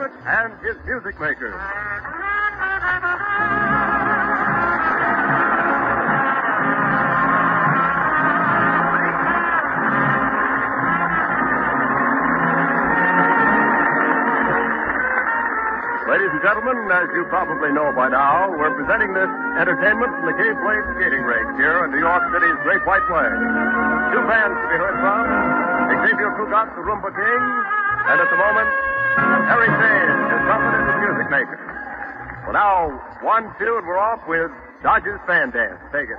And his music makers. Ladies and gentlemen, as you probably know by now, we're presenting this entertainment from the Cape Blade Skating Rink here in New York City's Great White Way. Two bands to be heard from Xavier Cugat, the Rumba King, and at the moment, Harry James, his trumpet and his music maker. Well, now, one, two, and we're off with Dodger's Fan Dance. Take it,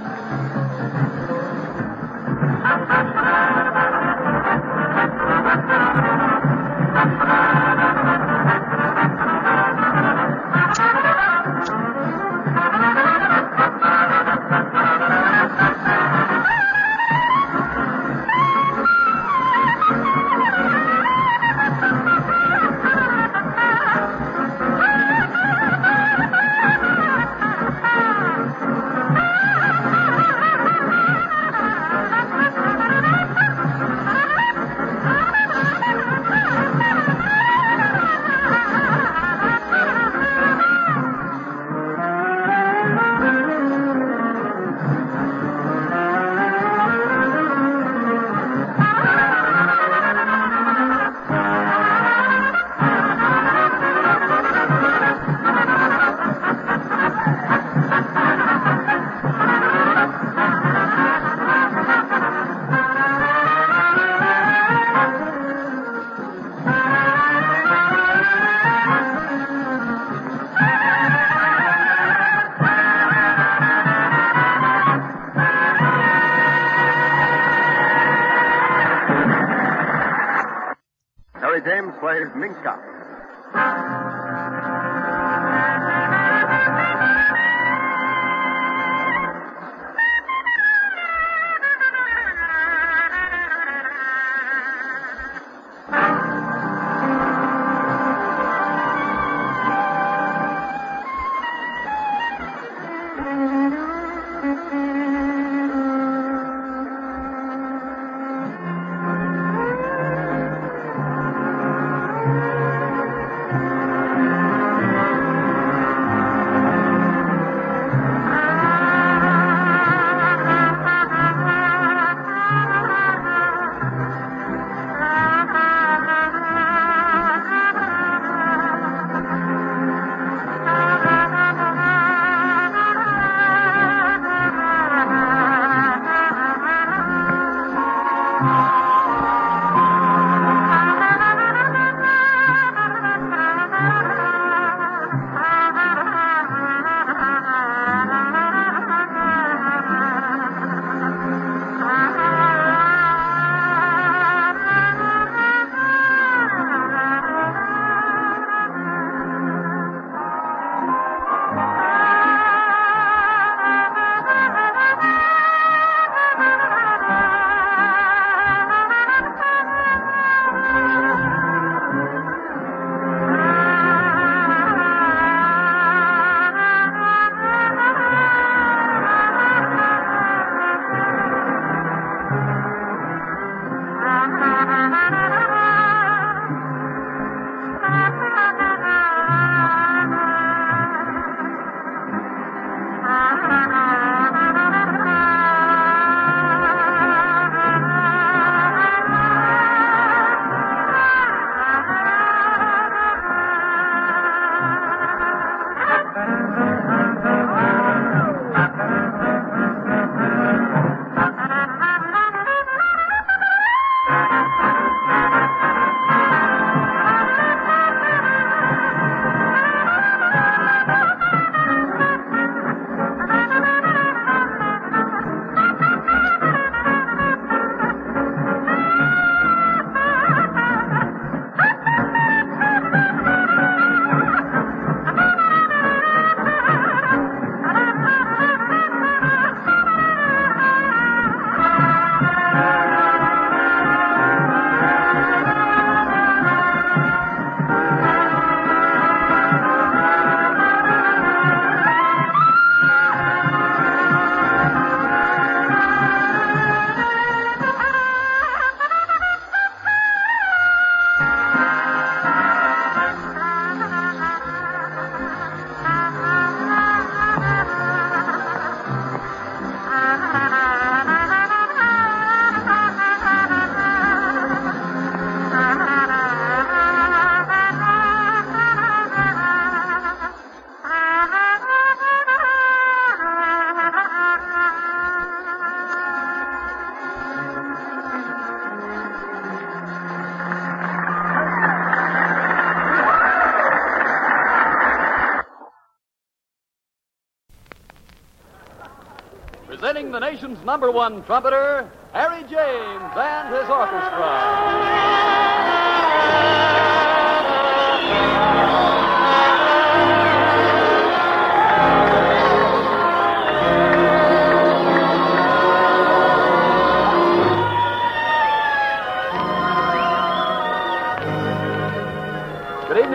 nation's number one trumpeter, Harry James and his orchestra.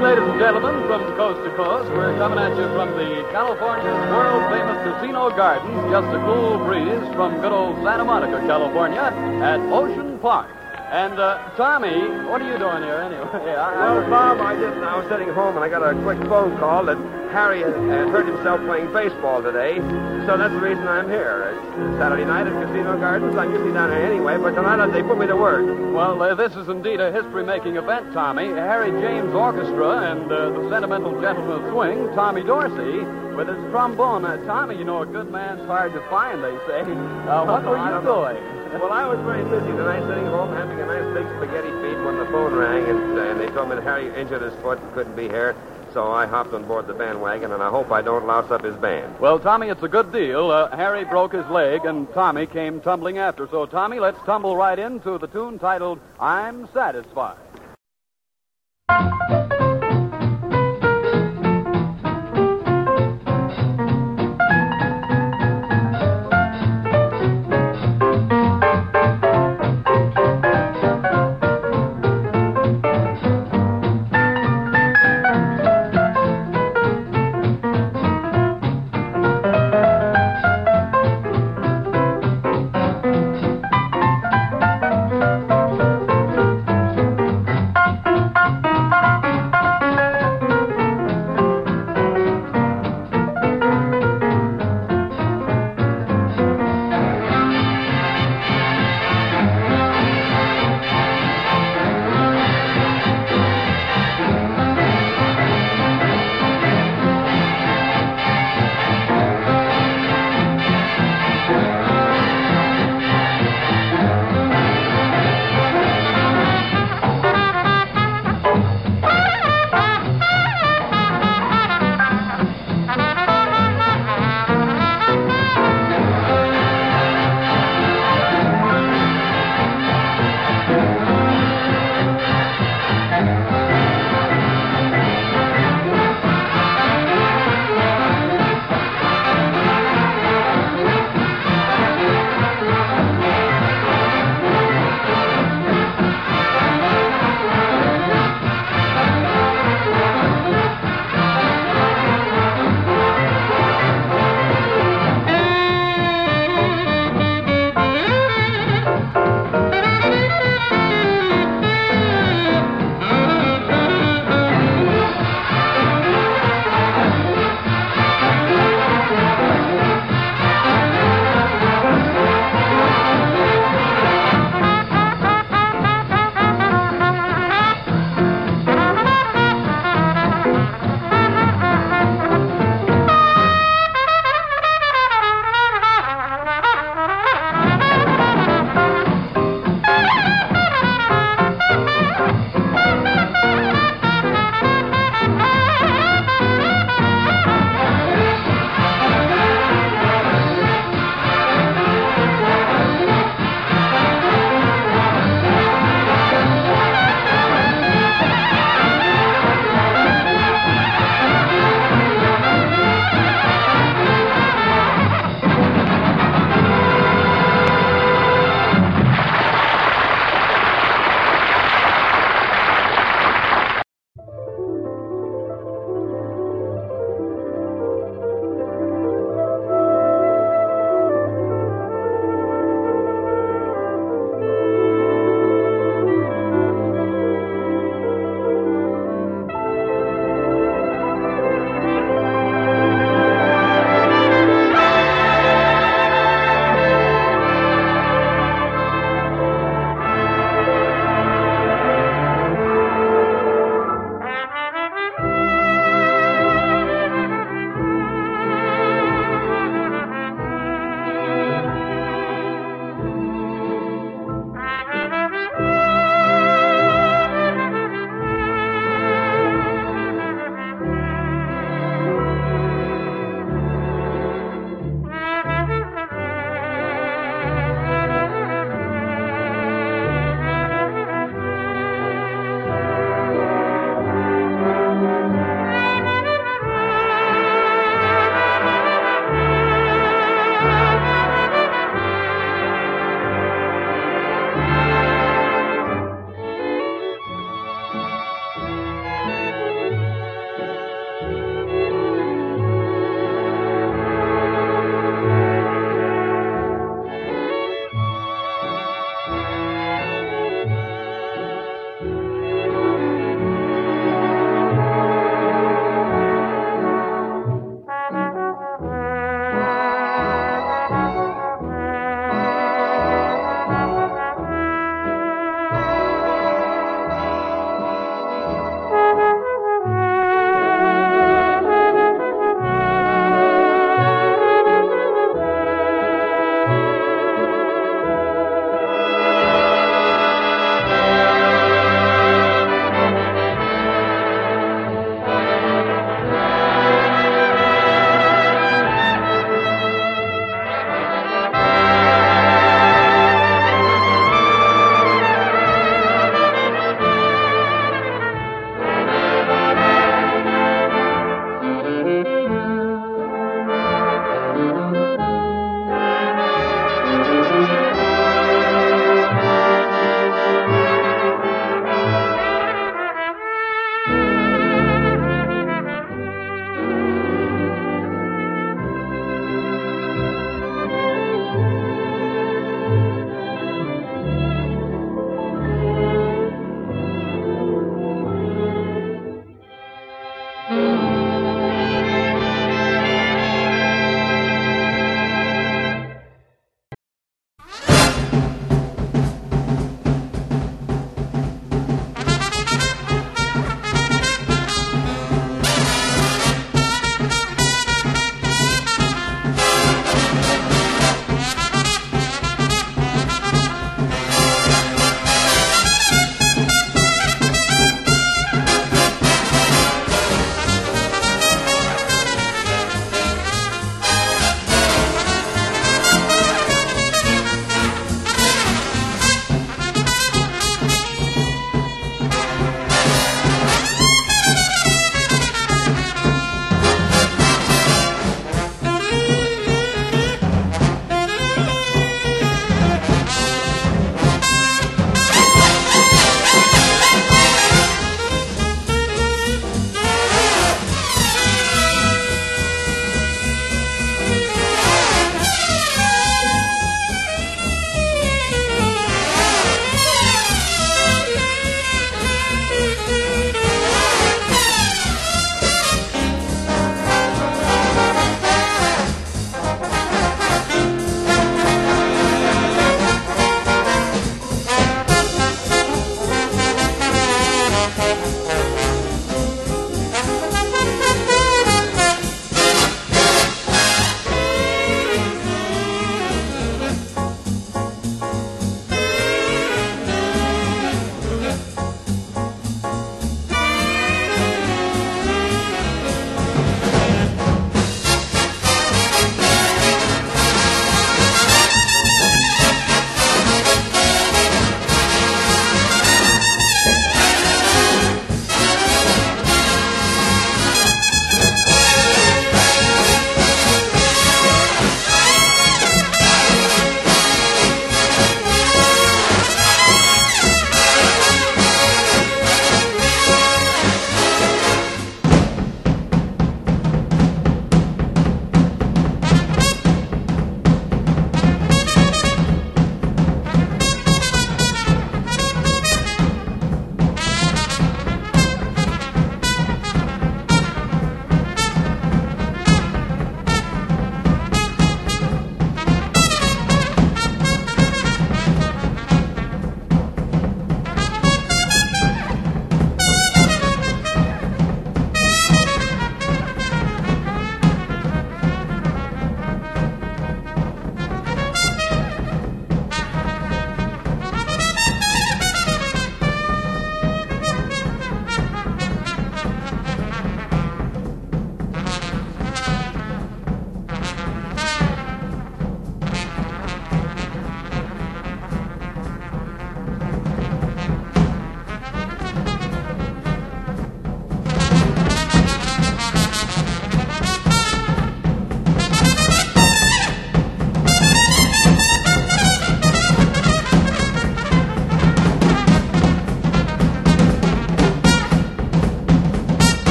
Evening, ladies and gentlemen, from coast to coast. We're coming at you from the California's world famous Casino Gardens, just a cool breeze from good old Santa Monica, California, at Ocean Park. And, uh, Tommy, what are you doing here anyway? I, Well, Bob, I just I was sitting home and I got a quick phone call that Harry had, had hurt himself playing baseball today, so that's the reason I'm here. It's Saturday night at Casino Gardens. I'm usually down here anyway, but tonight they put me to work. Well, uh, this is indeed a history-making event, Tommy. Harry James Orchestra and uh, the Sentimental Gentleman of Swing, Tommy Dorsey, with his trombone. Uh, Tommy, you know, a good man's hard to find, they say. Uh, what were you doing? Well, I was very busy tonight, sitting home having a nice big spaghetti feed when the phone rang, and, uh, and they told me that Harry injured his foot and couldn't be here. So I hopped on board the bandwagon, and I hope I don't louse up his band. Well, Tommy, it's a good deal. Uh, Harry broke his leg, and Tommy came tumbling after. So, Tommy, let's tumble right into the tune titled I'm Satisfied.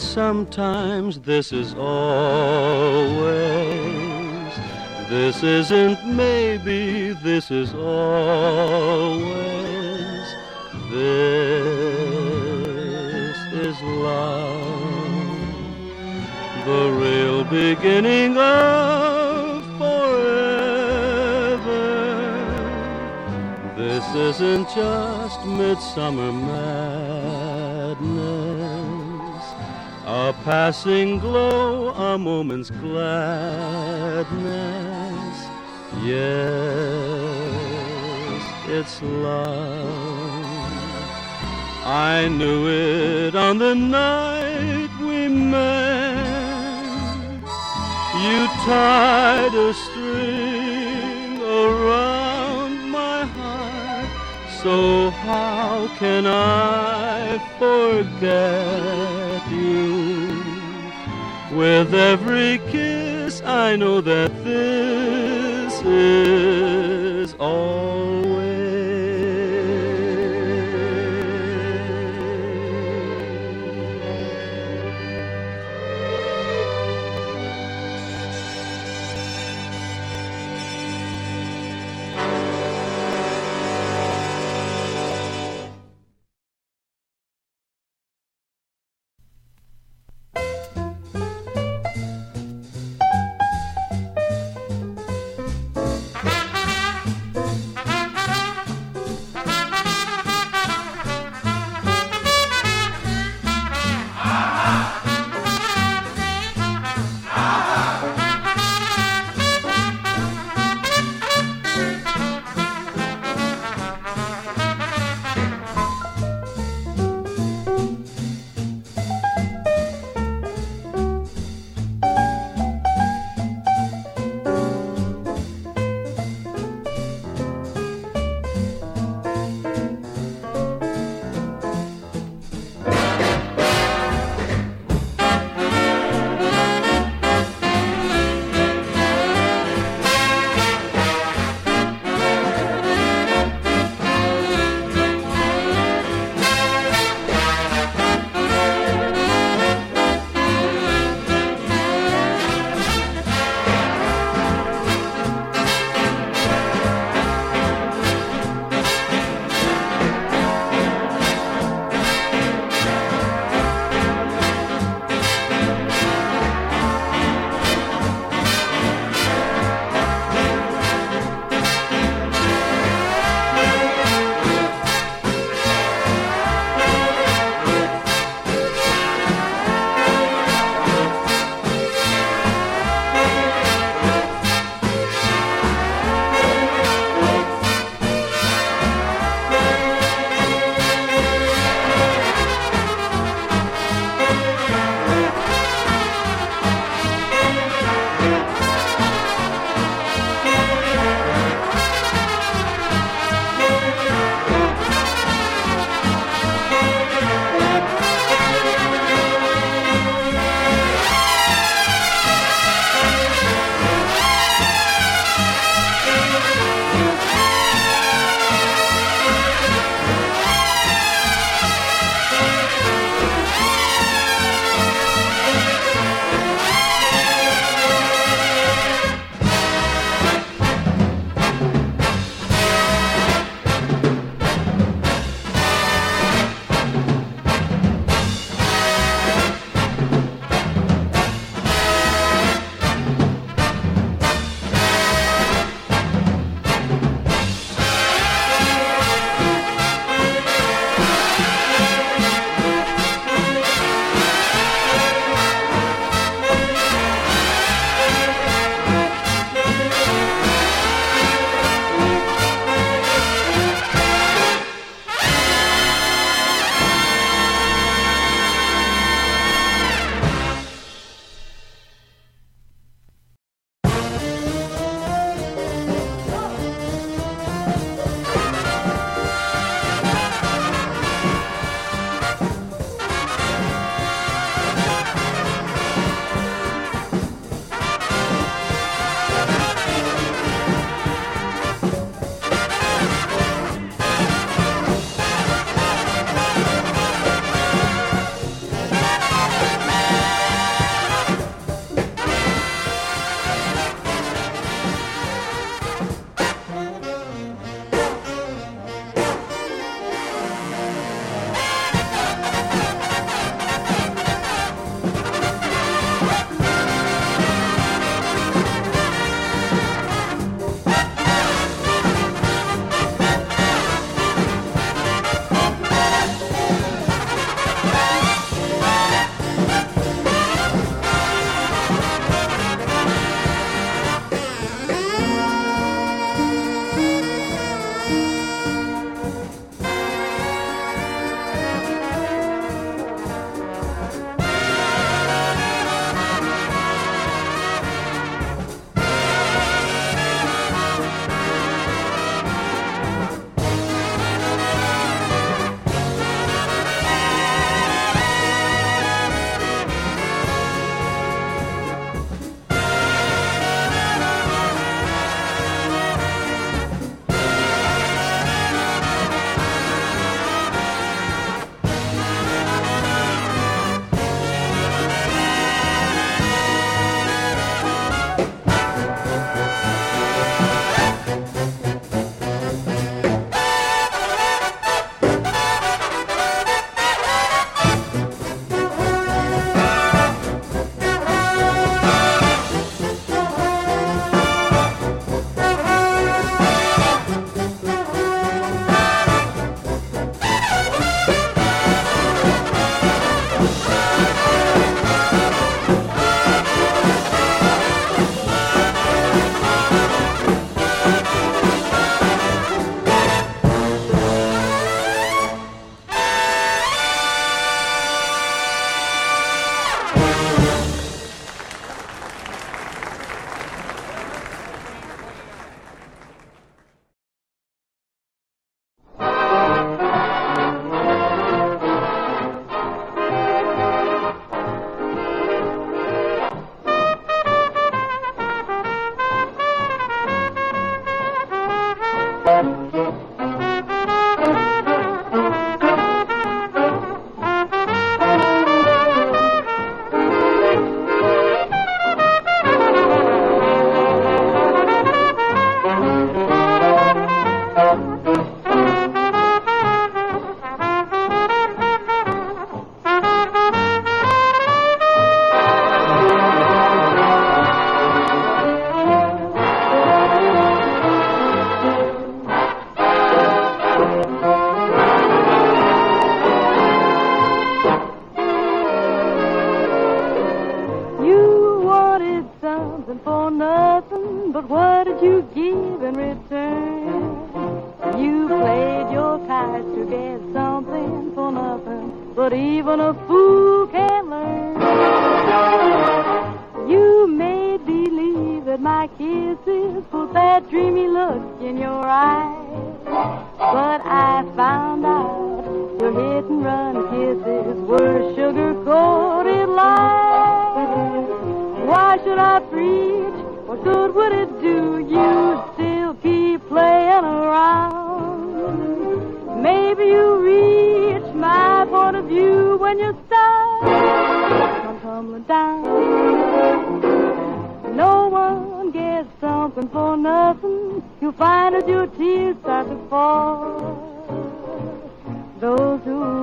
Sometimes, this is always. This isn't maybe, this is always. This is love, the real beginning of forever. This isn't just midsummer madness, a passing glow, a moment's gladness. Yes, it's love. I knew it on the night we met. You tied a string so how can I forget you? With every kiss, I know that this is always.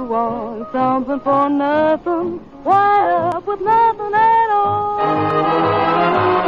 want something for nothing, why up with nothing at all?